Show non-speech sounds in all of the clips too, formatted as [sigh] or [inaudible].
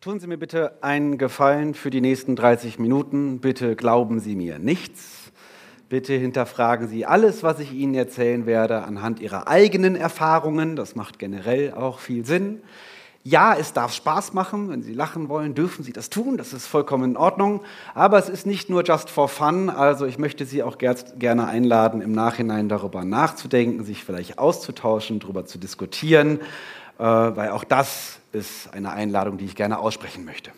Tun Sie mir bitte einen Gefallen für die nächsten 30 Minuten. Bitte glauben Sie mir nichts. Bitte hinterfragen Sie alles, was ich Ihnen erzählen werde, anhand Ihrer eigenen Erfahrungen. Das macht generell auch viel Sinn. Ja, es darf Spaß machen. Wenn Sie lachen wollen, dürfen Sie das tun. Das ist vollkommen in Ordnung. Aber es ist nicht nur just for fun. Also ich möchte Sie auch gerne einladen, im Nachhinein darüber nachzudenken, sich vielleicht auszutauschen, darüber zu diskutieren, äh, weil auch das ist eine Einladung, die ich gerne aussprechen möchte.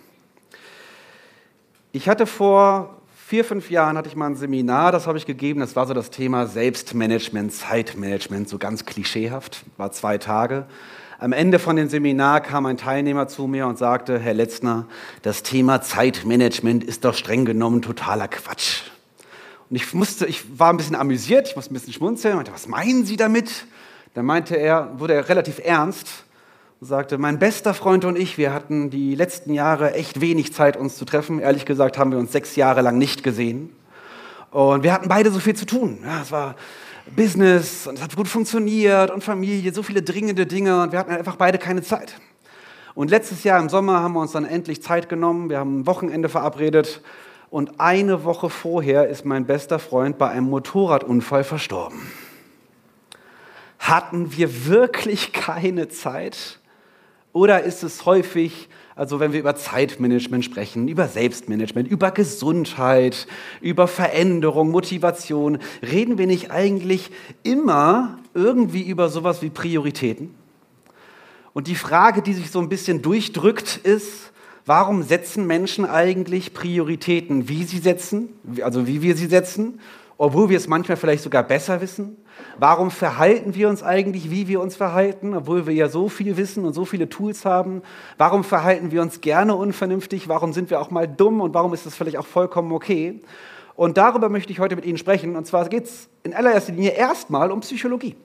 Ich hatte vor vier, fünf Jahren hatte ich mal ein Seminar, das habe ich gegeben. Das war so das Thema Selbstmanagement, Zeitmanagement, so ganz klischeehaft. War zwei Tage. Am Ende von dem Seminar kam ein Teilnehmer zu mir und sagte, Herr Letzner, das Thema Zeitmanagement ist doch streng genommen totaler Quatsch. Und ich musste, ich war ein bisschen amüsiert, ich musste ein bisschen schmunzeln, meinte, was meinen Sie damit? Dann meinte er, wurde er relativ ernst sagte, mein bester Freund und ich, wir hatten die letzten Jahre echt wenig Zeit, uns zu treffen. Ehrlich gesagt haben wir uns sechs Jahre lang nicht gesehen. Und wir hatten beide so viel zu tun. Ja, es war Business und es hat gut funktioniert und Familie, so viele dringende Dinge und wir hatten einfach beide keine Zeit. Und letztes Jahr im Sommer haben wir uns dann endlich Zeit genommen, wir haben ein Wochenende verabredet und eine Woche vorher ist mein bester Freund bei einem Motorradunfall verstorben. Hatten wir wirklich keine Zeit? Oder ist es häufig also wenn wir über Zeitmanagement sprechen, über Selbstmanagement, über Gesundheit, über Veränderung, Motivation, reden wir nicht eigentlich immer irgendwie über sowas wie Prioritäten? Und die Frage, die sich so ein bisschen durchdrückt, ist, warum setzen Menschen eigentlich Prioritäten, wie sie setzen, also wie wir sie setzen, obwohl wir es manchmal vielleicht sogar besser wissen? Warum verhalten wir uns eigentlich, wie wir uns verhalten, obwohl wir ja so viel wissen und so viele Tools haben? Warum verhalten wir uns gerne unvernünftig? Warum sind wir auch mal dumm und warum ist das vielleicht auch vollkommen okay? Und darüber möchte ich heute mit Ihnen sprechen. Und zwar geht es in allererster Linie erstmal um Psychologie.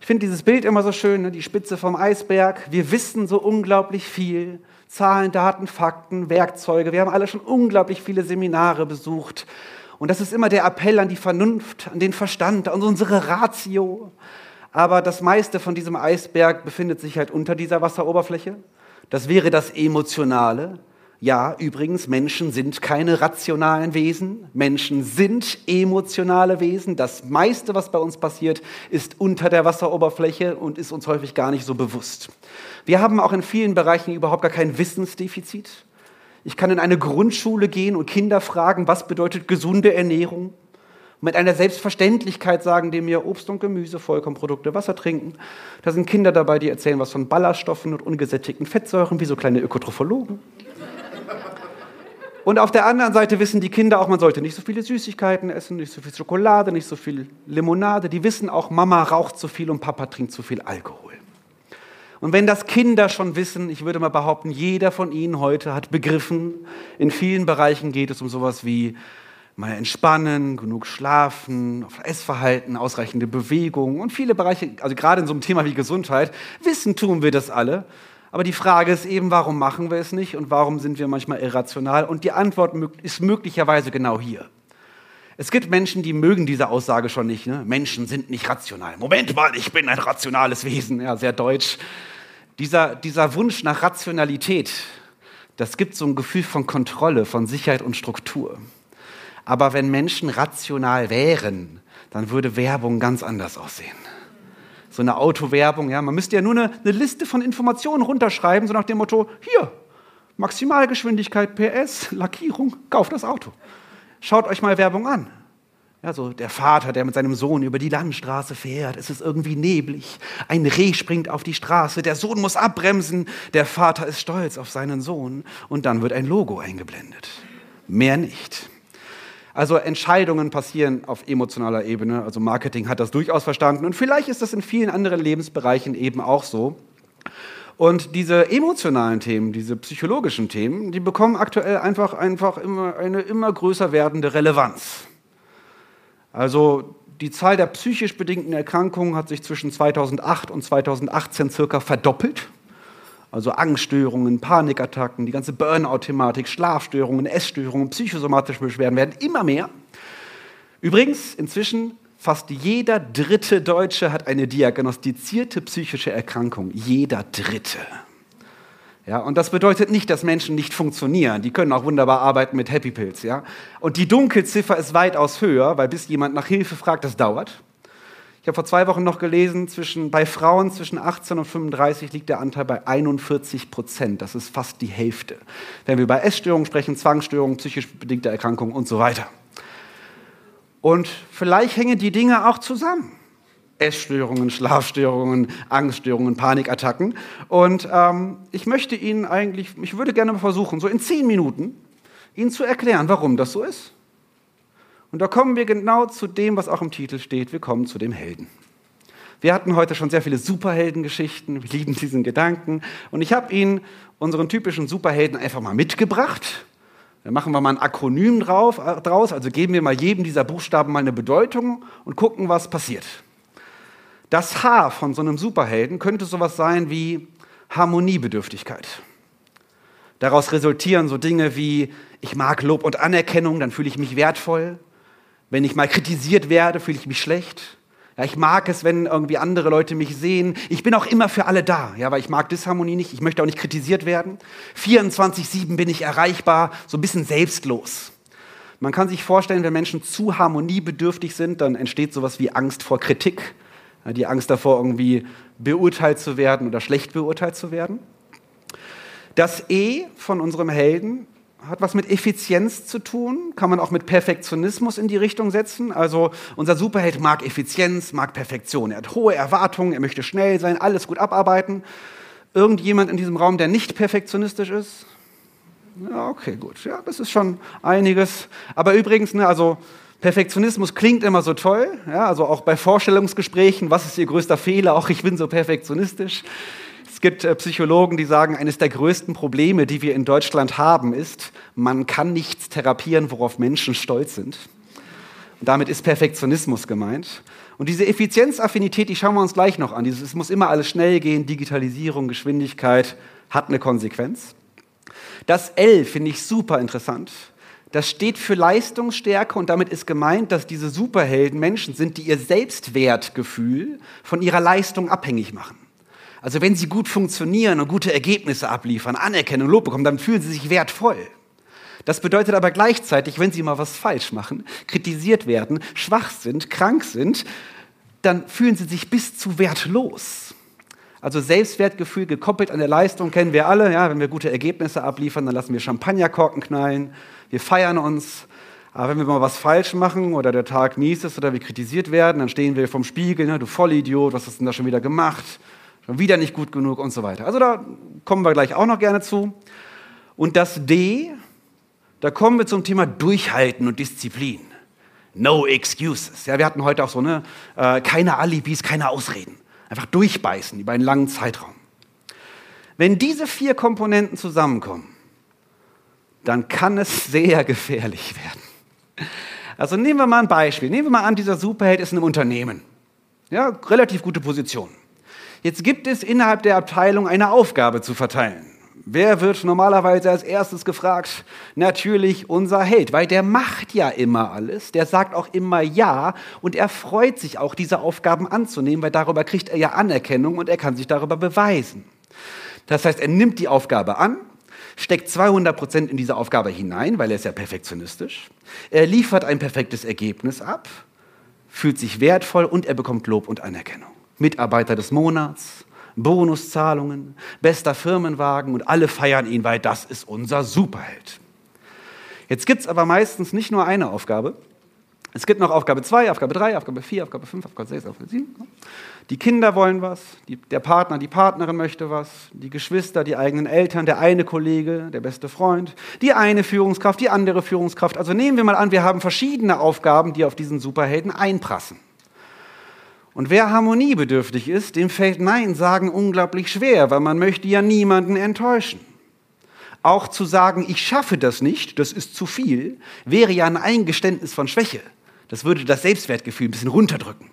Ich finde dieses Bild immer so schön, ne? die Spitze vom Eisberg. Wir wissen so unglaublich viel. Zahlen, Daten, Fakten, Werkzeuge. Wir haben alle schon unglaublich viele Seminare besucht. Und das ist immer der Appell an die Vernunft, an den Verstand, an unsere Ratio. Aber das meiste von diesem Eisberg befindet sich halt unter dieser Wasseroberfläche. Das wäre das Emotionale. Ja, übrigens, Menschen sind keine rationalen Wesen. Menschen sind emotionale Wesen. Das meiste, was bei uns passiert, ist unter der Wasseroberfläche und ist uns häufig gar nicht so bewusst. Wir haben auch in vielen Bereichen überhaupt gar kein Wissensdefizit. Ich kann in eine Grundschule gehen und Kinder fragen, was bedeutet gesunde Ernährung? Mit einer Selbstverständlichkeit sagen die mir Obst und Gemüse, Vollkornprodukte, Wasser trinken. Da sind Kinder dabei, die erzählen was von Ballaststoffen und ungesättigten Fettsäuren, wie so kleine Ökotrophologen. Und auf der anderen Seite wissen die Kinder auch, man sollte nicht so viele Süßigkeiten essen, nicht so viel Schokolade, nicht so viel Limonade. Die wissen auch, Mama raucht zu viel und Papa trinkt zu viel Alkohol. Und wenn das Kinder schon wissen, ich würde mal behaupten, jeder von ihnen heute hat begriffen, in vielen Bereichen geht es um sowas wie mal entspannen, genug schlafen, Essverhalten, ausreichende Bewegung und viele Bereiche, also gerade in so einem Thema wie Gesundheit, wissen tun wir das alle. Aber die Frage ist eben, warum machen wir es nicht und warum sind wir manchmal irrational? Und die Antwort ist möglicherweise genau hier. Es gibt Menschen, die mögen diese Aussage schon nicht. Ne? Menschen sind nicht rational. Moment mal, ich bin ein rationales Wesen. Ja, sehr deutsch. Dieser, dieser Wunsch nach Rationalität, das gibt so ein Gefühl von Kontrolle, von Sicherheit und Struktur. Aber wenn Menschen rational wären, dann würde Werbung ganz anders aussehen. So eine Autowerbung, ja, man müsste ja nur eine, eine Liste von Informationen runterschreiben, so nach dem Motto, hier, Maximalgeschwindigkeit PS, Lackierung, kauft das Auto. Schaut euch mal Werbung an. Ja, so der Vater, der mit seinem Sohn über die Landstraße fährt. Es ist irgendwie neblig. Ein Reh springt auf die Straße. Der Sohn muss abbremsen. Der Vater ist stolz auf seinen Sohn. Und dann wird ein Logo eingeblendet. Mehr nicht. Also Entscheidungen passieren auf emotionaler Ebene. Also Marketing hat das durchaus verstanden. Und vielleicht ist das in vielen anderen Lebensbereichen eben auch so. Und diese emotionalen Themen, diese psychologischen Themen, die bekommen aktuell einfach, einfach immer eine immer größer werdende Relevanz. Also die Zahl der psychisch bedingten Erkrankungen hat sich zwischen 2008 und 2018 circa verdoppelt. Also Angststörungen, Panikattacken, die ganze Burnout-Thematik, Schlafstörungen, Essstörungen, psychosomatische Beschwerden werden immer mehr. Übrigens, inzwischen fast jeder dritte Deutsche hat eine diagnostizierte psychische Erkrankung. Jeder dritte. Ja, und das bedeutet nicht, dass Menschen nicht funktionieren. Die können auch wunderbar arbeiten mit Happy Pills. Ja? Und die Dunkelziffer ist weitaus höher, weil bis jemand nach Hilfe fragt, das dauert. Ich habe vor zwei Wochen noch gelesen, zwischen, bei Frauen zwischen 18 und 35 liegt der Anteil bei 41 Prozent. Das ist fast die Hälfte. Wenn wir bei Essstörungen sprechen, Zwangsstörungen, psychisch bedingte Erkrankungen und so weiter. Und vielleicht hängen die Dinge auch zusammen. Essstörungen, Schlafstörungen, Angststörungen, Panikattacken. Und ähm, ich möchte Ihnen eigentlich, ich würde gerne mal versuchen, so in zehn Minuten Ihnen zu erklären, warum das so ist und da kommen wir genau zu dem, was auch im Titel steht. Wir kommen zu dem Helden. Wir hatten heute schon sehr viele Superheldengeschichten. Wir lieben diesen Gedanken. Und ich habe Ihnen unseren typischen Superhelden einfach mal mitgebracht. Da machen wir mal ein Akronym drauf, äh, draus, also geben wir mal jedem dieser Buchstaben mal eine Bedeutung und gucken, was passiert. Das H von so einem Superhelden könnte sowas sein wie Harmoniebedürftigkeit. Daraus resultieren so Dinge wie, ich mag Lob und Anerkennung, dann fühle ich mich wertvoll. Wenn ich mal kritisiert werde, fühle ich mich schlecht. Ja, ich mag es, wenn irgendwie andere Leute mich sehen. Ich bin auch immer für alle da, ja, weil ich mag Disharmonie nicht. Ich möchte auch nicht kritisiert werden. 24-7 bin ich erreichbar, so ein bisschen selbstlos. Man kann sich vorstellen, wenn Menschen zu harmoniebedürftig sind, dann entsteht sowas wie Angst vor Kritik. Ja, die Angst davor, irgendwie beurteilt zu werden oder schlecht beurteilt zu werden. Das E von unserem Helden hat was mit Effizienz zu tun, kann man auch mit Perfektionismus in die Richtung setzen. Also unser Superheld mag Effizienz, mag Perfektion. Er hat hohe Erwartungen, er möchte schnell sein, alles gut abarbeiten. Irgendjemand in diesem Raum, der nicht perfektionistisch ist? Ja, okay, gut. Ja, das ist schon einiges. Aber übrigens, ne, also Perfektionismus klingt immer so toll. Ja, also auch bei Vorstellungsgesprächen, was ist Ihr größter Fehler? Auch ich bin so perfektionistisch. Es gibt äh, Psychologen, die sagen, eines der größten Probleme, die wir in Deutschland haben, ist, man kann nichts therapieren, worauf Menschen stolz sind. Und damit ist Perfektionismus gemeint. Und diese Effizienzaffinität, die schauen wir uns gleich noch an. Dieses, es muss immer alles schnell gehen, Digitalisierung, Geschwindigkeit hat eine Konsequenz. Das L finde ich super interessant. Das steht für Leistungsstärke und damit ist gemeint, dass diese Superhelden Menschen sind, die ihr Selbstwertgefühl von ihrer Leistung abhängig machen. Also wenn sie gut funktionieren und gute Ergebnisse abliefern, Anerkennung, Lob bekommen, dann fühlen sie sich wertvoll. Das bedeutet aber gleichzeitig, wenn sie mal was falsch machen, kritisiert werden, schwach sind, krank sind, dann fühlen sie sich bis zu wertlos. Also Selbstwertgefühl gekoppelt an der Leistung kennen wir alle. Ja, wenn wir gute Ergebnisse abliefern, dann lassen wir Champagnerkorken knallen, wir feiern uns. Aber wenn wir mal was falsch machen oder der Tag mies ist oder wir kritisiert werden, dann stehen wir vom Spiegel, ne, du Vollidiot, was hast du denn da schon wieder gemacht? Schon wieder nicht gut genug und so weiter. Also da kommen wir gleich auch noch gerne zu. Und das D, da kommen wir zum Thema Durchhalten und Disziplin. No excuses. Ja, wir hatten heute auch so eine, äh, keine Alibis, keine Ausreden. Einfach durchbeißen über einen langen Zeitraum. Wenn diese vier Komponenten zusammenkommen, dann kann es sehr [laughs] gefährlich werden. Also nehmen wir mal ein Beispiel. Nehmen wir mal an, dieser Superheld ist in einem Unternehmen. Ja, relativ gute Position. Jetzt gibt es innerhalb der Abteilung eine Aufgabe zu verteilen. Wer wird normalerweise als erstes gefragt? Natürlich unser Held, weil der macht ja immer alles, der sagt auch immer Ja und er freut sich auch, diese Aufgaben anzunehmen, weil darüber kriegt er ja Anerkennung und er kann sich darüber beweisen. Das heißt, er nimmt die Aufgabe an, steckt 200 Prozent in diese Aufgabe hinein, weil er ist ja perfektionistisch. Er liefert ein perfektes Ergebnis ab, fühlt sich wertvoll und er bekommt Lob und Anerkennung. Mitarbeiter des Monats, Bonuszahlungen, bester Firmenwagen und alle feiern ihn, weil das ist unser Superheld. Jetzt gibt es aber meistens nicht nur eine Aufgabe. Es gibt noch Aufgabe 2, Aufgabe 3, Aufgabe 4, Aufgabe 5, Aufgabe 6, Aufgabe 7. Die Kinder wollen was, die, der Partner, die Partnerin möchte was, die Geschwister, die eigenen Eltern, der eine Kollege, der beste Freund, die eine Führungskraft, die andere Führungskraft. Also nehmen wir mal an, wir haben verschiedene Aufgaben, die auf diesen Superhelden einprassen. Und wer harmoniebedürftig ist, dem fällt Nein sagen unglaublich schwer, weil man möchte ja niemanden enttäuschen. Auch zu sagen, ich schaffe das nicht, das ist zu viel, wäre ja ein Eingeständnis von Schwäche. Das würde das Selbstwertgefühl ein bisschen runterdrücken.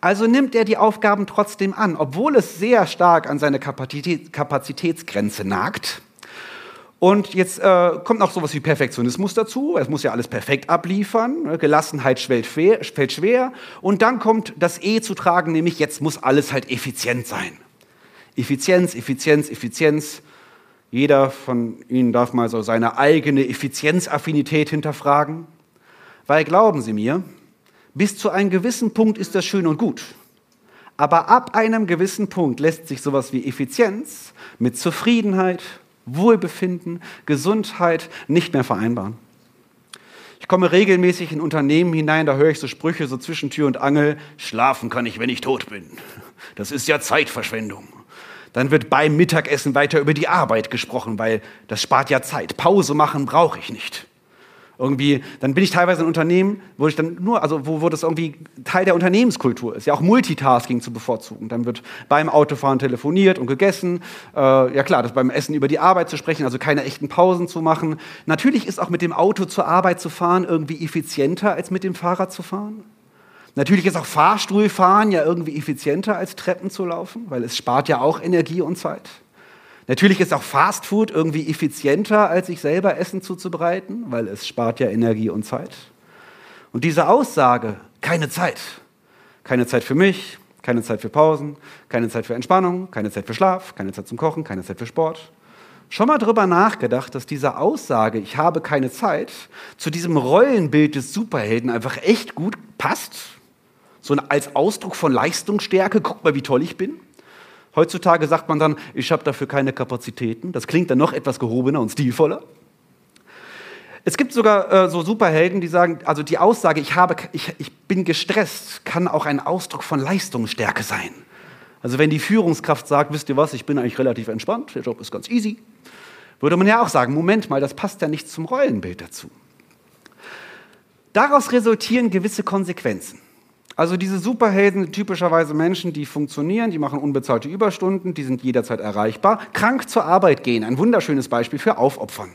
Also nimmt er die Aufgaben trotzdem an, obwohl es sehr stark an seine Kapazitätsgrenze nagt. Und jetzt äh, kommt noch sowas wie Perfektionismus dazu. Es muss ja alles perfekt abliefern. Gelassenheit fällt schwer. Und dann kommt das E zu tragen, nämlich jetzt muss alles halt effizient sein. Effizienz, Effizienz, Effizienz. Jeder von Ihnen darf mal so seine eigene Effizienzaffinität hinterfragen. Weil glauben Sie mir, bis zu einem gewissen Punkt ist das schön und gut. Aber ab einem gewissen Punkt lässt sich sowas wie Effizienz mit Zufriedenheit, Wohlbefinden, Gesundheit nicht mehr vereinbaren. Ich komme regelmäßig in Unternehmen hinein, da höre ich so Sprüche so zwischen Tür und Angel, schlafen kann ich, wenn ich tot bin. Das ist ja Zeitverschwendung. Dann wird beim Mittagessen weiter über die Arbeit gesprochen, weil das spart ja Zeit. Pause machen brauche ich nicht. Irgendwie, dann bin ich teilweise in Unternehmen, wo ich dann nur, also wo, wo das irgendwie Teil der Unternehmenskultur ist, ja auch Multitasking zu bevorzugen. Dann wird beim Autofahren telefoniert und gegessen. Äh, ja klar, das beim Essen über die Arbeit zu sprechen, also keine echten Pausen zu machen. Natürlich ist auch mit dem Auto zur Arbeit zu fahren irgendwie effizienter als mit dem Fahrrad zu fahren. Natürlich ist auch Fahrstuhlfahren ja irgendwie effizienter als Treppen zu laufen, weil es spart ja auch Energie und Zeit. Natürlich ist auch Fast Food irgendwie effizienter, als sich selber Essen zuzubereiten, weil es spart ja Energie und Zeit. Und diese Aussage, keine Zeit, keine Zeit für mich, keine Zeit für Pausen, keine Zeit für Entspannung, keine Zeit für Schlaf, keine Zeit zum Kochen, keine Zeit für Sport. Schon mal drüber nachgedacht, dass diese Aussage, ich habe keine Zeit, zu diesem Rollenbild des Superhelden einfach echt gut passt? So als Ausdruck von Leistungsstärke, guck mal, wie toll ich bin. Heutzutage sagt man dann, ich habe dafür keine Kapazitäten. Das klingt dann noch etwas gehobener und stilvoller. Es gibt sogar äh, so Superhelden, die sagen, also die Aussage, ich, habe, ich, ich bin gestresst, kann auch ein Ausdruck von Leistungsstärke sein. Also wenn die Führungskraft sagt, wisst ihr was, ich bin eigentlich relativ entspannt, der Job ist ganz easy, würde man ja auch sagen, Moment mal, das passt ja nicht zum Rollenbild dazu. Daraus resultieren gewisse Konsequenzen. Also diese Superhelden sind typischerweise Menschen, die funktionieren, die machen unbezahlte Überstunden, die sind jederzeit erreichbar. Krank zur Arbeit gehen, ein wunderschönes Beispiel für Aufopfern.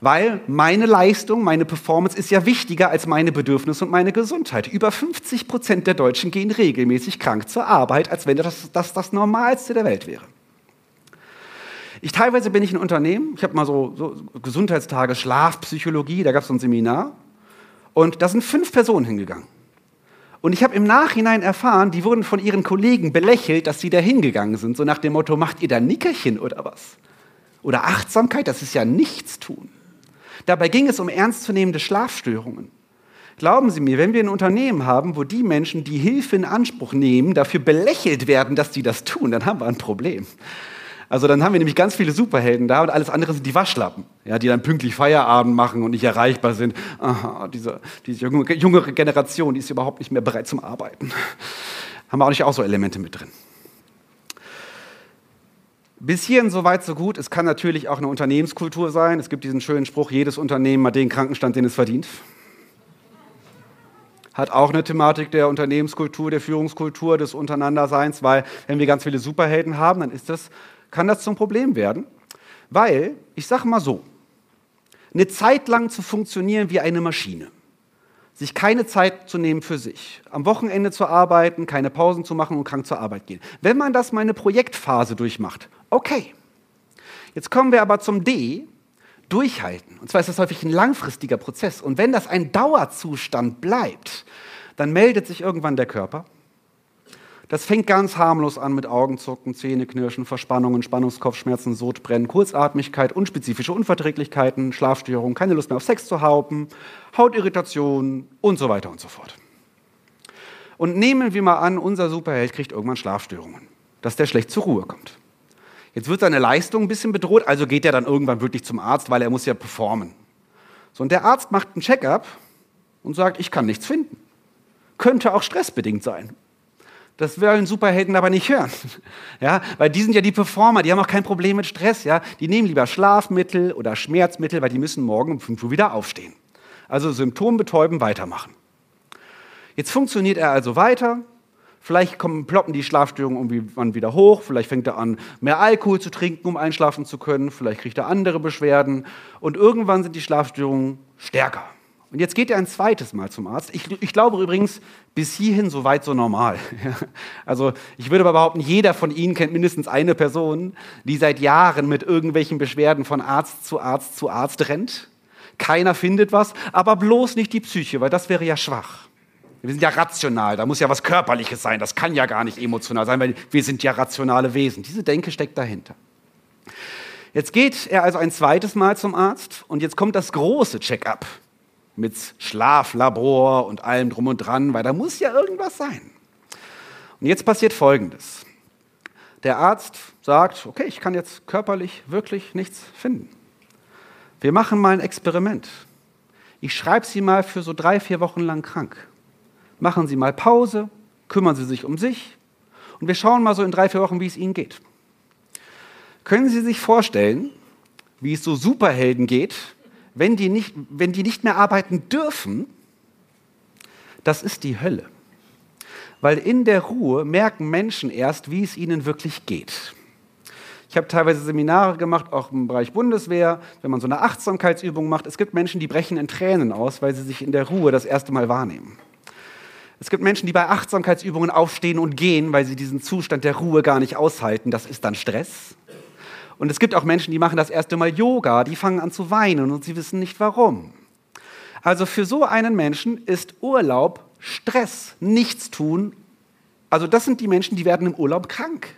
Weil meine Leistung, meine Performance ist ja wichtiger als meine Bedürfnisse und meine Gesundheit. Über 50 Prozent der Deutschen gehen regelmäßig krank zur Arbeit, als wenn das das, das Normalste der Welt wäre. Ich teilweise bin ich in Unternehmen, ich habe mal so, so Gesundheitstage, Schlafpsychologie, da gab es so ein Seminar und da sind fünf Personen hingegangen. Und ich habe im Nachhinein erfahren, die wurden von ihren Kollegen belächelt, dass sie da hingegangen sind. So nach dem Motto, macht ihr da Nickerchen oder was? Oder Achtsamkeit, das ist ja nichts tun. Dabei ging es um ernstzunehmende Schlafstörungen. Glauben Sie mir, wenn wir ein Unternehmen haben, wo die Menschen, die Hilfe in Anspruch nehmen, dafür belächelt werden, dass sie das tun, dann haben wir ein Problem. Also dann haben wir nämlich ganz viele Superhelden da und alles andere sind die Waschlappen, ja, die dann pünktlich Feierabend machen und nicht erreichbar sind. Aha, diese, diese jüngere Generation, die ist überhaupt nicht mehr bereit zum Arbeiten. Haben wir auch nicht auch so Elemente mit drin. Bis hierhin so weit, so gut. Es kann natürlich auch eine Unternehmenskultur sein. Es gibt diesen schönen Spruch, jedes Unternehmen hat den Krankenstand, den es verdient. Hat auch eine Thematik der Unternehmenskultur, der Führungskultur, des Untereinanderseins, weil wenn wir ganz viele Superhelden haben, dann ist das kann das zum Problem werden, weil, ich sage mal so, eine Zeit lang zu funktionieren wie eine Maschine, sich keine Zeit zu nehmen für sich, am Wochenende zu arbeiten, keine Pausen zu machen und krank zur Arbeit gehen. Wenn man das mal eine Projektphase durchmacht, okay. Jetzt kommen wir aber zum D, durchhalten. Und zwar ist das häufig ein langfristiger Prozess. Und wenn das ein Dauerzustand bleibt, dann meldet sich irgendwann der Körper das fängt ganz harmlos an mit Augenzucken, Zähneknirschen, Verspannungen, Spannungskopfschmerzen, Sodbrennen, Kurzatmigkeit, unspezifische Unverträglichkeiten, Schlafstörungen, keine Lust mehr auf Sex zu haben, Hautirritationen und so weiter und so fort. Und nehmen wir mal an, unser Superheld kriegt irgendwann Schlafstörungen, dass der schlecht zur Ruhe kommt. Jetzt wird seine Leistung ein bisschen bedroht, also geht er dann irgendwann wirklich zum Arzt, weil er muss ja performen. So, und der Arzt macht einen Checkup und sagt, ich kann nichts finden. Könnte auch stressbedingt sein. Das wollen Superhelden aber nicht hören. [laughs] Ja, weil die sind ja die Performer, die haben auch kein Problem mit Stress. Ja? Die nehmen lieber Schlafmittel oder Schmerzmittel, weil die müssen morgen um 5 Uhr wieder aufstehen. Also Symptom betäuben, weitermachen. Jetzt funktioniert er also weiter Vielleicht kommen, ploppen die Schlafstörungen irgendwann wieder hoch. Vielleicht fängt er an, mehr Alkohol zu trinken, um einschlafen zu können. Vielleicht kriegt er andere Beschwerden. Und irgendwann sind die Schlafstörungen stärker. Und jetzt geht er ein zweites Mal zum Arzt. Ich, ich glaube übrigens, bis hierhin so weit so normal. [laughs] Also ich würde aber behaupten, jeder von Ihnen kennt mindestens eine Person, die seit Jahren mit irgendwelchen Beschwerden von Arzt zu Arzt zu Arzt rennt. Keiner findet was, aber bloß nicht die Psyche, weil das wäre ja schwach. Wir sind ja rational, da muss ja was Körperliches sein, das kann ja gar nicht emotional sein, weil wir sind ja rationale Wesen. Diese Denke steckt dahinter. Jetzt geht er also ein zweites Mal zum Arzt und jetzt kommt das große Check-up mit Schlaflabor und allem drum und dran, weil da muss ja irgendwas sein. Und jetzt passiert Folgendes. Der Arzt sagt, okay, ich kann jetzt körperlich wirklich nichts finden. Wir machen mal ein Experiment. Ich schreibe Sie mal für so drei, vier Wochen lang krank machen Sie mal Pause, kümmern Sie sich um sich und wir schauen mal so in drei, vier Wochen, wie es Ihnen geht. Können Sie sich vorstellen, wie es so Superhelden geht, wenn die nicht, wenn die nicht mehr arbeiten dürfen? Das ist die Hölle. Weil in der Ruhe merken Menschen erst, wie es ihnen wirklich geht. Ich habe teilweise Seminare gemacht, auch im Bereich Bundeswehr, wenn man so eine Achtsamkeitsübung macht. Es gibt Menschen, die brechen in Tränen aus, weil sie sich in der Ruhe das erste Mal wahrnehmen. Es gibt Menschen, die bei Achtsamkeitsübungen aufstehen und gehen, weil sie diesen Zustand der Ruhe gar nicht aushalten. Das ist dann Stress. Und es gibt auch Menschen, die machen das erste Mal Yoga, die fangen an zu weinen und sie wissen nicht warum. Also für so einen Menschen ist Urlaub Stress, nichts tun. Also das sind die Menschen, die werden im Urlaub krank,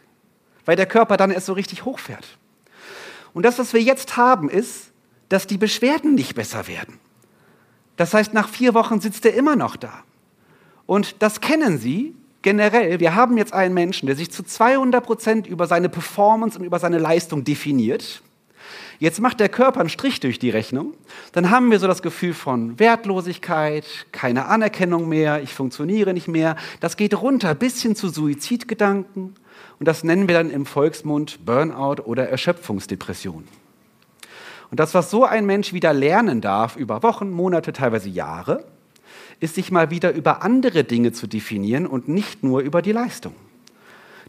weil der Körper dann erst so richtig hochfährt. Und das, was wir jetzt haben, ist, dass die Beschwerden nicht besser werden. Das heißt, nach vier Wochen sitzt er immer noch da. Und das kennen Sie generell. Wir haben jetzt einen Menschen, der sich zu 200 Prozent über seine Performance und über seine Leistung definiert. Jetzt macht der Körper einen Strich durch die Rechnung. Dann haben wir so das Gefühl von Wertlosigkeit, keine Anerkennung mehr, ich funktioniere nicht mehr. Das geht runter bis hin zu Suizidgedanken. Und das nennen wir dann im Volksmund Burnout oder Erschöpfungsdepression. Und das, was so ein Mensch wieder lernen darf über Wochen, Monate, teilweise Jahre, ist sich mal wieder über andere Dinge zu definieren und nicht nur über die Leistung.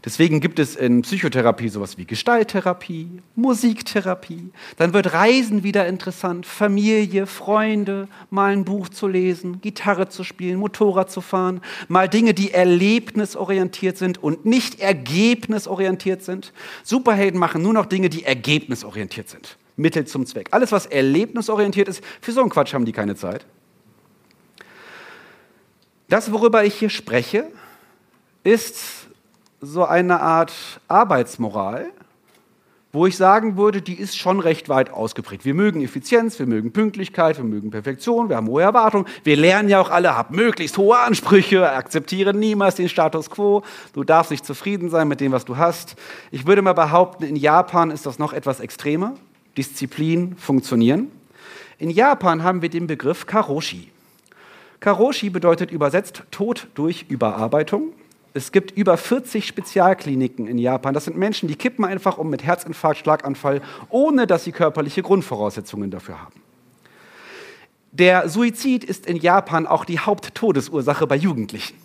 Deswegen gibt es in Psychotherapie sowas wie Gestalttherapie, Musiktherapie. Dann wird Reisen wieder interessant, Familie, Freunde, mal ein Buch zu lesen, Gitarre zu spielen, Motorrad zu fahren, mal Dinge, die erlebnisorientiert sind und nicht ergebnisorientiert sind. Superhelden machen nur noch Dinge, die ergebnisorientiert sind. Mittel zum Zweck. Alles, was erlebnisorientiert ist, für so einen Quatsch haben die keine Zeit. Das, worüber ich hier spreche, ist so eine Art Arbeitsmoral, wo ich sagen würde, die ist schon recht weit ausgeprägt. Wir mögen Effizienz, wir mögen Pünktlichkeit, wir mögen Perfektion, wir haben hohe Erwartungen. Wir lernen ja auch alle, hab möglichst hohe Ansprüche, akzeptiere niemals den Status quo. Du darfst nicht zufrieden sein mit dem, was du hast. Ich würde mal behaupten, in Japan ist das noch etwas extremer. Disziplin, funktionieren. In Japan haben wir den Begriff Karoshi. Karoshi bedeutet übersetzt Tod durch Überarbeitung. Es gibt über 40 Spezialkliniken in Japan. Das sind Menschen, die kippen einfach um mit Herzinfarkt, Schlaganfall, ohne dass sie körperliche Grundvoraussetzungen dafür haben. Der Suizid ist in Japan auch die Haupttodesursache bei Jugendlichen.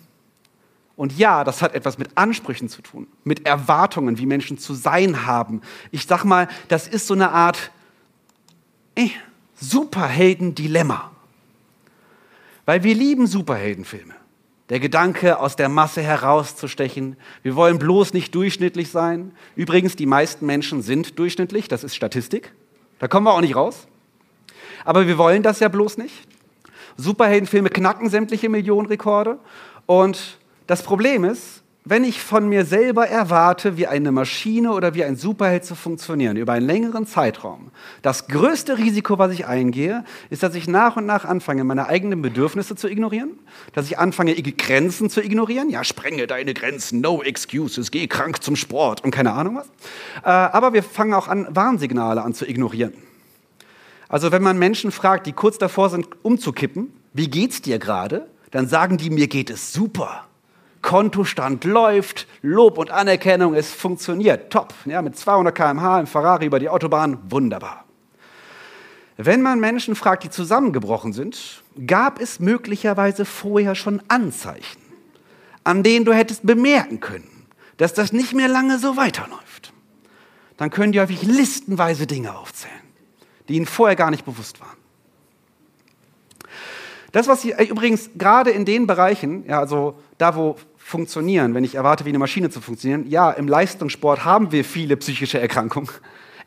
Und ja, das hat etwas mit Ansprüchen zu tun, mit Erwartungen, wie Menschen zu sein haben. Ich sag mal, das ist so eine Art eh, Superhelden-Dilemma. Weil wir lieben Superheldenfilme. Der Gedanke, aus der Masse herauszustechen. Wir wollen bloß nicht durchschnittlich sein. Übrigens, die meisten Menschen sind durchschnittlich, das ist Statistik. Da kommen wir auch nicht raus. Aber wir wollen das ja bloß nicht. Superheldenfilme knacken sämtliche Millionenrekorde. Und das Problem ist, wenn ich von mir selber erwarte, wie eine Maschine oder wie ein Superheld zu funktionieren über einen längeren Zeitraum, das größte Risiko, was ich eingehe, ist, dass ich nach und nach anfange, meine eigenen Bedürfnisse zu ignorieren, dass ich anfange, Grenzen zu ignorieren. Ja, sprenge deine Grenzen, no excuses, geh krank zum Sport und keine Ahnung was. Äh, aber wir fangen auch an, Warnsignale an zu ignorieren. Also wenn man Menschen fragt, die kurz davor sind, umzukippen, wie geht's dir gerade? Dann sagen die, mir geht es super. Kontostand läuft, Lob und Anerkennung, es funktioniert, top. Ja, mit 200 km/h im Ferrari über die Autobahn, wunderbar. Wenn man Menschen fragt, die zusammengebrochen sind, gab es möglicherweise vorher schon Anzeichen. an denen du hättest bemerken können, dass das nicht mehr lange so weiterläuft, dann können die häufig listenweise Dinge aufzählen, die ihnen vorher gar nicht bewusst waren. Das, was Sie äh, übrigens gerade in den Bereichen, ja, also da, wo funktionieren, wenn ich erwarte, wie eine Maschine zu funktionieren, ja, im Leistungssport haben wir viele psychische Erkrankungen. [laughs]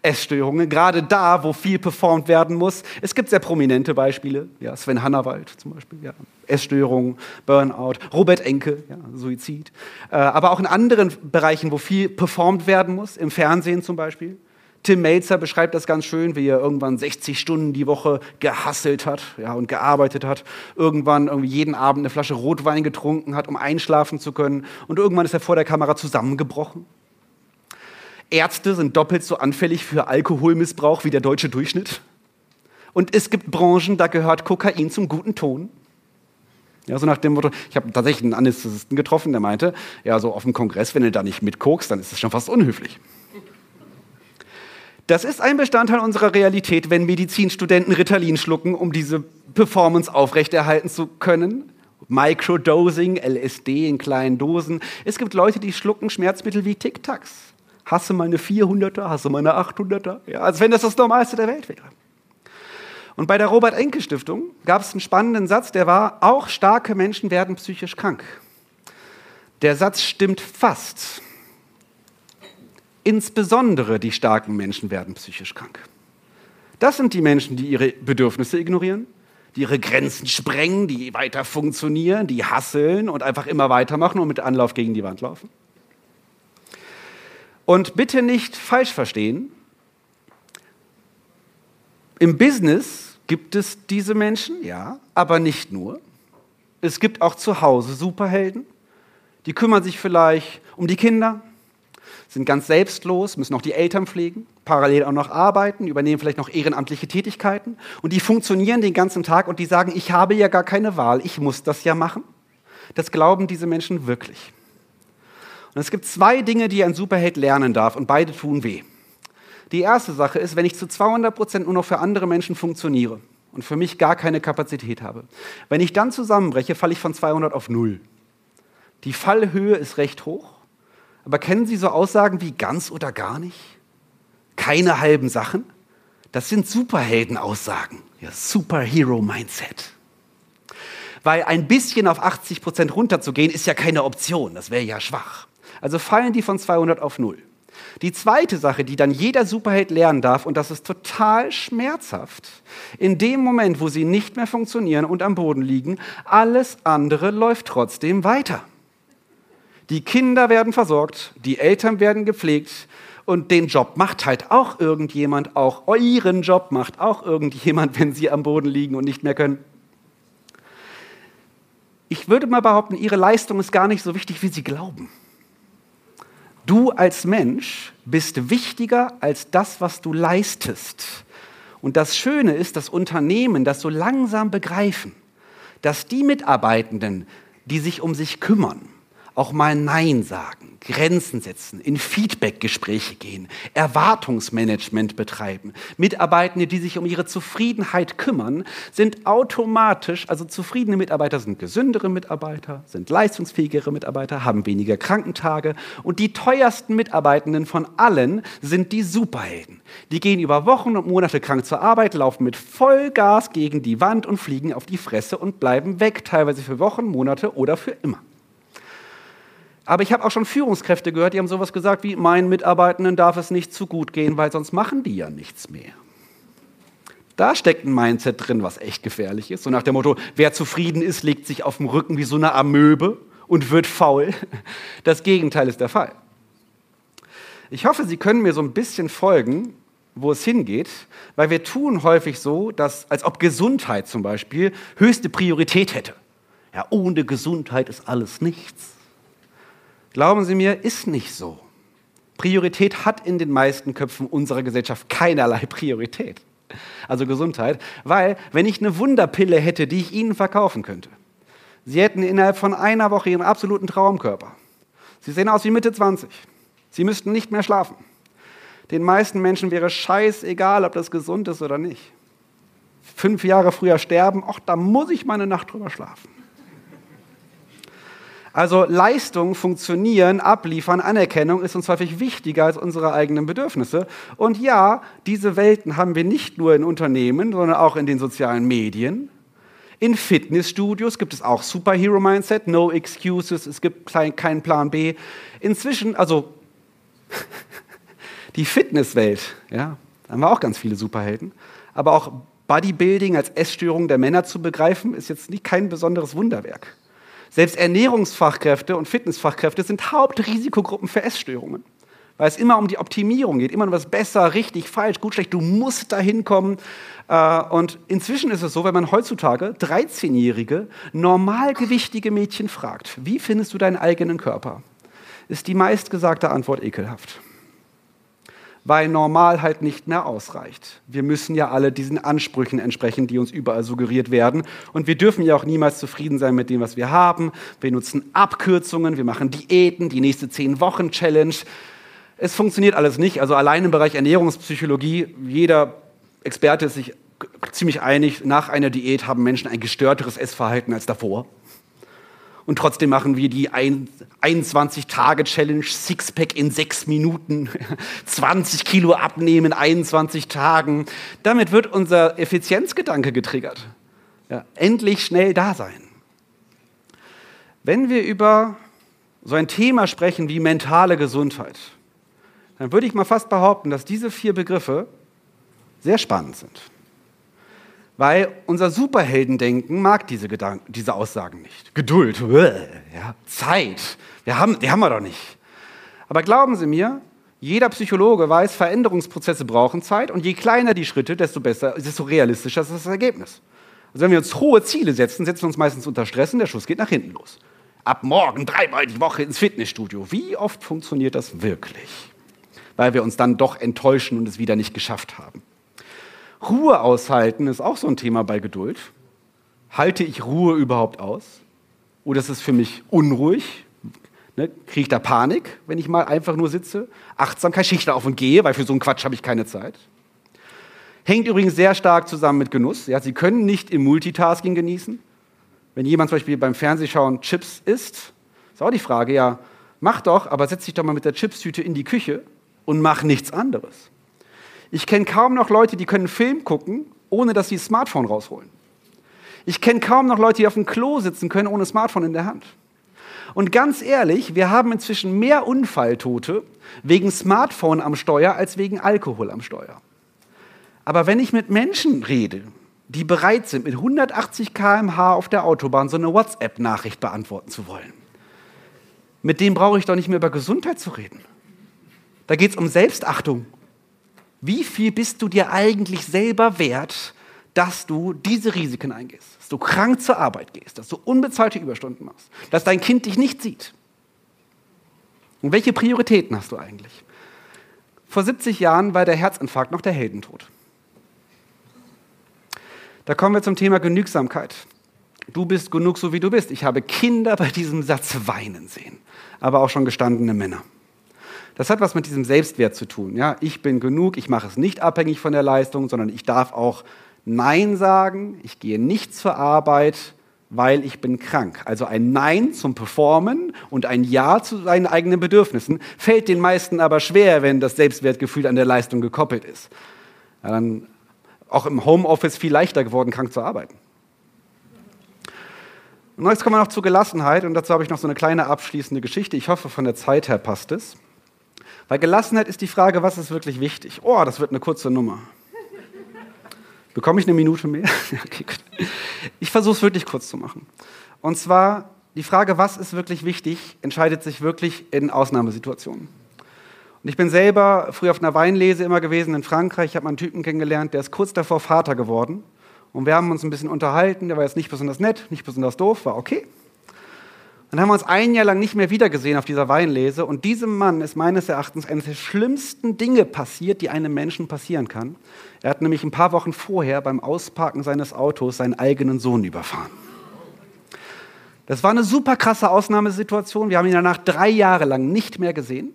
Essstörungen, gerade da, wo viel performt werden muss. Es gibt sehr prominente Beispiele, ja, Sven Hannawald zum Beispiel, ja, Essstörungen, Burnout, Robert Enke, ja, Suizid, äh, aber auch in anderen Bereichen, wo viel performt werden muss, im Fernsehen zum Beispiel. Tim Melzer beschreibt das ganz schön, wie er irgendwann 60 Stunden die Woche gehasselt hat ja, und gearbeitet hat. Irgendwann irgendwie jeden Abend eine Flasche Rotwein getrunken hat, um einschlafen zu können. Und irgendwann ist er vor der Kamera zusammengebrochen. Ärzte sind doppelt so anfällig für Alkoholmissbrauch wie der deutsche Durchschnitt. Und es gibt Branchen, da gehört Kokain zum guten Ton. Ja, so nach dem Motto, ich habe tatsächlich einen Anästhesisten getroffen, der meinte, ja, so auf dem Kongress, wenn du da nicht mitkokst, dann ist es schon fast unhöflich. Das ist ein Bestandteil unserer Realität, wenn Medizinstudenten Ritalin schlucken, um diese Performance aufrechterhalten zu können. Microdosing, LSD in kleinen Dosen. Es gibt Leute, die schlucken Schmerzmittel wie Tic-Tacs. Hasse meine 400er, hasse meine 800er. Ja, als wenn das das Normalste der Welt wäre. Und bei der Robert-Enke-Stiftung gab es einen spannenden Satz, der war, auch starke Menschen werden psychisch krank. Der Satz stimmt fast. Insbesondere die starken Menschen werden psychisch krank. Das sind die Menschen, die ihre Bedürfnisse ignorieren, die ihre Grenzen sprengen, die weiter funktionieren, die hasseln und einfach immer weitermachen und mit Anlauf gegen die Wand laufen. Und bitte nicht falsch verstehen, im Business gibt es diese Menschen, ja, aber nicht nur. Es gibt auch zu Hause Superhelden, die kümmern sich vielleicht um die Kinder, sind ganz selbstlos, müssen auch die Eltern pflegen, parallel auch noch arbeiten, übernehmen vielleicht noch ehrenamtliche Tätigkeiten und die funktionieren den ganzen Tag und die sagen, ich habe ja gar keine Wahl, ich muss das ja machen. Das glauben diese Menschen wirklich. Und es gibt zwei Dinge, die ein Superheld lernen darf und beide tun weh. Die erste Sache ist, wenn ich zu 200 Prozent nur noch für andere Menschen funktioniere und für mich gar keine Kapazität habe, wenn ich dann zusammenbreche, falle ich von 200 auf 0. Die Fallhöhe ist recht hoch aber kennen Sie so Aussagen wie ganz oder gar nicht? Keine halben Sachen? Das sind Superhelden-Aussagen. Ja, Superhero-Mindset. Weil ein bisschen auf 80 Prozent runterzugehen, ist ja keine Option. Das wäre ja schwach. Also fallen die von 200 auf 0. Die zweite Sache, die dann jeder Superheld lernen darf, und das ist total schmerzhaft, in dem Moment, wo sie nicht mehr funktionieren und am Boden liegen, alles andere läuft trotzdem weiter. Die Kinder werden versorgt, die Eltern werden gepflegt und den Job macht halt auch irgendjemand, auch euren Job macht auch irgendjemand, wenn sie am Boden liegen und nicht mehr können. Ich würde mal behaupten, ihre Leistung ist gar nicht so wichtig, wie sie glauben. Du als Mensch bist wichtiger als das, was du leistest. Und das Schöne ist, dass Unternehmen das so langsam begreifen, dass die Mitarbeitenden, die sich um sich kümmern, auch mal Nein sagen, Grenzen setzen, in Feedbackgespräche gehen, Erwartungsmanagement betreiben. Mitarbeitende, die sich um ihre Zufriedenheit kümmern, sind automatisch, also zufriedene Mitarbeiter sind gesündere Mitarbeiter, sind leistungsfähigere Mitarbeiter, haben weniger Krankentage und die teuersten Mitarbeitenden von allen sind die Superhelden. Die gehen über Wochen und Monate krank zur Arbeit, laufen mit Vollgas gegen die Wand und fliegen auf die Fresse und bleiben weg, teilweise für Wochen, Monate oder für immer. Aber ich habe auch schon Führungskräfte gehört, die haben sowas gesagt wie, meinen Mitarbeitenden darf es nicht zu gut gehen, weil sonst machen die ja nichts mehr. Da steckt ein Mindset drin, was echt gefährlich ist. So nach dem Motto, wer zufrieden ist, legt sich auf dem Rücken wie so eine Amöbe und wird faul. Das Gegenteil ist der Fall. Ich hoffe, Sie können mir so ein bisschen folgen, wo es hingeht, weil wir tun häufig so, dass, als ob Gesundheit zum Beispiel höchste Priorität hätte. Ja, ohne Gesundheit ist alles nichts. Glauben Sie mir, ist nicht so. Priorität hat in den meisten Köpfen unserer Gesellschaft keinerlei [laughs] Priorität. Also Gesundheit, weil wenn ich eine Wunderpille hätte, die ich Ihnen verkaufen könnte, Sie hätten innerhalb von einer Woche Ihren absoluten Traumkörper. Sie sehen aus wie Mitte 20. Sie müssten nicht mehr schlafen. Den meisten Menschen wäre scheißegal, ob das gesund ist oder nicht. Fünf Jahre früher sterben, ach, da muss ich mal eine Nacht drüber schlafen. Also Leistung, Funktionieren, Abliefern, Anerkennung ist uns häufig wichtiger als unsere eigenen Bedürfnisse. Und ja, diese Welten haben wir nicht nur in Unternehmen, sondern auch in den sozialen Medien. In Fitnessstudios gibt es auch Superhero-Mindset, no excuses, es gibt keinen Plan B. Inzwischen, also [laughs] die Fitnesswelt, ja, da haben wir auch ganz viele Superhelden, aber auch Bodybuilding als Essstörung der Männer zu begreifen, ist jetzt nicht kein besonderes Wunderwerk. Selbst Ernährungsfachkräfte und Fitnessfachkräfte sind Hauptrisikogruppen für Essstörungen. Weil es immer um die Optimierung geht, immer um was besser, richtig, falsch, gut, schlecht. Du musst da hinkommen. Äh, und inzwischen ist es so, wenn man heutzutage 13-jährige, normalgewichtige Mädchen fragt, wie findest du deinen eigenen Körper, ist die meistgesagte Antwort ekelhaft weil normal halt nicht mehr ausreicht. Wir müssen ja alle diesen Ansprüchen entsprechen, die uns überall suggeriert werden. Und wir dürfen ja auch niemals zufrieden sein mit dem, was wir haben. Wir nutzen Abkürzungen, wir machen Diäten, die nächste zehn Wochen Challenge. Es funktioniert alles nicht. Also allein im Bereich Ernährungspsychologie, jeder Experte ist sich ziemlich einig, nach einer Diät haben Menschen ein gestörteres Essverhalten als davor. Und trotzdem machen wir die 21-Tage-Challenge, Sixpack in sechs Minuten, [laughs] 20 Kilo abnehmen in 21 Tagen. Damit wird unser Effizienzgedanke getriggert. Ja, endlich schnell da sein. Wenn wir über so ein Thema sprechen wie mentale Gesundheit, dann würde ich mal fast behaupten, dass diese vier Begriffe sehr spannend sind. Weil unser Superheldendenken mag diese, Gedanken, diese Aussagen nicht. Geduld, ja, Zeit, wir haben, die haben wir doch nicht. Aber glauben Sie mir, jeder Psychologe weiß, Veränderungsprozesse brauchen Zeit und je kleiner die Schritte, desto besser, desto realistischer ist das Ergebnis. Also wenn wir uns hohe Ziele setzen, setzen wir uns meistens unter Stress und der Schuss geht nach hinten los. Ab morgen dreimal die Woche ins Fitnessstudio. Wie oft funktioniert das wirklich? Weil wir uns dann doch enttäuschen und es wieder nicht geschafft haben. Ruhe aushalten ist auch so ein Thema bei Geduld. Halte ich Ruhe überhaupt aus? Oder ist es für mich unruhig? Ne? Kriege ich da Panik, wenn ich mal einfach nur sitze? Achtsamkeit, Schicht auf und gehe, weil für so einen Quatsch habe ich keine Zeit. Hängt übrigens sehr stark zusammen mit Genuss. Ja, Sie können nicht im Multitasking genießen. Wenn jemand zum Beispiel beim Fernsehschauen Chips isst, ist auch die Frage, ja, mach doch, aber setz dich doch mal mit der Chipstüte in die Küche und mach nichts anderes. Ich kenne kaum noch Leute, die können Film gucken, ohne dass sie das Smartphone rausholen. Ich kenne kaum noch Leute, die auf dem Klo sitzen können, ohne Smartphone in der Hand. Und ganz ehrlich, wir haben inzwischen mehr Unfalltote wegen Smartphone am Steuer als wegen Alkohol am Steuer. Aber wenn ich mit Menschen rede, die bereit sind, mit 180 km/h auf der Autobahn so eine WhatsApp-Nachricht beantworten zu wollen, mit dem brauche ich doch nicht mehr über Gesundheit zu reden. Da geht es um Selbstachtung. Wie viel bist du dir eigentlich selber wert, dass du diese Risiken eingehst? Dass du krank zur Arbeit gehst, dass du unbezahlte Überstunden machst, dass dein Kind dich nicht sieht. Und welche Prioritäten hast du eigentlich? Vor 70 Jahren war der Herzinfarkt noch der Heldentod. Da kommen wir zum Thema Genügsamkeit. Du bist genug, so wie du bist. Ich habe Kinder bei diesem Satz weinen sehen, aber auch schon gestandene Männer. Das hat was mit diesem Selbstwert zu tun. Ja? Ich bin genug, ich mache es nicht abhängig von der Leistung, sondern ich darf auch Nein sagen. Ich gehe nicht zur Arbeit, weil ich bin krank. Also ein Nein zum Performen und ein Ja zu seinen eigenen Bedürfnissen fällt den meisten aber schwer, wenn das Selbstwertgefühl an der Leistung gekoppelt ist. Ja, dann auch im Homeoffice viel leichter geworden, krank zu arbeiten. Und jetzt kommen wir noch zur Gelassenheit und dazu habe ich noch so eine kleine abschließende Geschichte. Ich hoffe, von der Zeit her passt es. Bei Gelassenheit ist die Frage, was ist wirklich wichtig? Oh, das wird eine kurze Nummer. Bekomme ich eine Minute mehr? [laughs] okay, ich versuche es wirklich kurz zu machen. Und zwar die Frage, was ist wirklich wichtig, entscheidet sich wirklich in Ausnahmesituationen. Und ich bin selber früher auf einer Weinlese immer gewesen in Frankreich. Ich habe einen Typen kennengelernt, der ist kurz davor Vater geworden. Und wir haben uns ein bisschen unterhalten. Der war jetzt nicht besonders nett, nicht besonders doof, war okay. Dann haben wir uns ein Jahr lang nicht mehr wiedergesehen auf dieser Weinlese. Und diesem Mann ist meines Erachtens eines der schlimmsten Dinge passiert, die einem Menschen passieren kann. Er hat nämlich ein paar Wochen vorher beim Ausparken seines Autos seinen eigenen Sohn überfahren. Das war eine super krasse Ausnahmesituation. Wir haben ihn danach drei Jahre lang nicht mehr gesehen.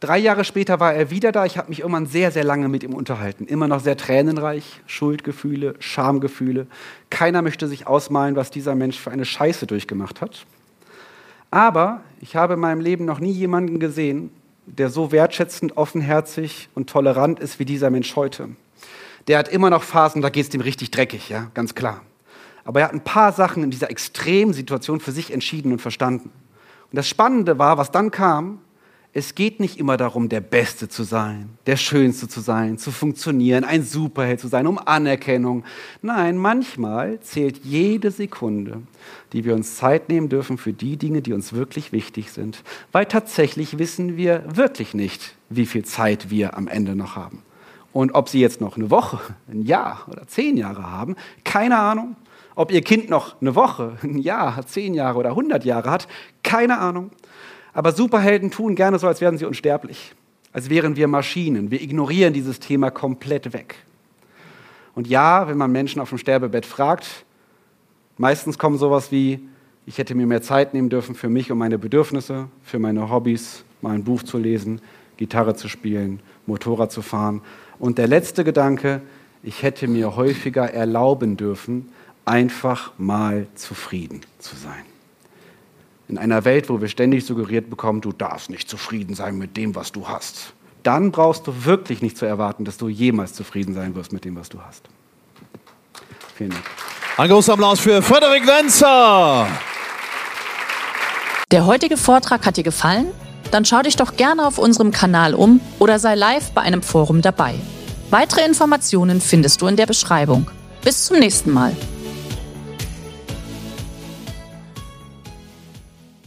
Drei Jahre später war er wieder da. Ich habe mich irgendwann sehr, sehr lange mit ihm unterhalten. Immer noch sehr tränenreich, Schuldgefühle, Schamgefühle. Keiner möchte sich ausmalen, was dieser Mensch für eine Scheiße durchgemacht hat. Aber ich habe in meinem Leben noch nie jemanden gesehen, der so wertschätzend, offenherzig und tolerant ist wie dieser Mensch heute. Der hat immer noch Phasen, da geht es dem richtig dreckig, ja, ganz klar. Aber er hat ein paar Sachen in dieser Extremsituation für sich entschieden und verstanden. Und das Spannende war, was dann kam, es geht nicht immer darum, der Beste zu sein, der Schönste zu sein, zu funktionieren, ein Superheld zu sein, um Anerkennung. Nein, manchmal zählt jede Sekunde, die wir uns Zeit nehmen dürfen für die Dinge, die uns wirklich wichtig sind. Weil tatsächlich wissen wir wirklich nicht, wie viel Zeit wir am Ende noch haben. Und ob Sie jetzt noch eine Woche, ein Jahr oder zehn Jahre haben, keine Ahnung. Ob Ihr Kind noch eine Woche, ein Jahr, zehn Jahre oder hundert Jahre hat, keine Ahnung. Aber Superhelden tun gerne so, als wären sie unsterblich, als wären wir Maschinen. Wir ignorieren dieses Thema komplett weg. Und ja, wenn man Menschen auf dem Sterbebett fragt, meistens kommen sowas wie, ich hätte mir mehr Zeit nehmen dürfen für mich und meine Bedürfnisse, für meine Hobbys, mal ein Buch zu lesen, Gitarre zu spielen, Motorrad zu fahren. Und der letzte Gedanke, ich hätte mir häufiger erlauben dürfen, einfach mal zufrieden zu sein in einer Welt, wo wir ständig suggeriert bekommen, du darfst nicht zufrieden sein mit dem, was du hast, dann brauchst du wirklich nicht zu erwarten, dass du jemals zufrieden sein wirst mit dem, was du hast. Vielen Dank. Ein großer Applaus für Frederik Wenzer. Der heutige Vortrag hat dir gefallen? Dann schau dich doch gerne auf unserem Kanal um oder sei live bei einem Forum dabei. Weitere Informationen findest du in der Beschreibung. Bis zum nächsten Mal.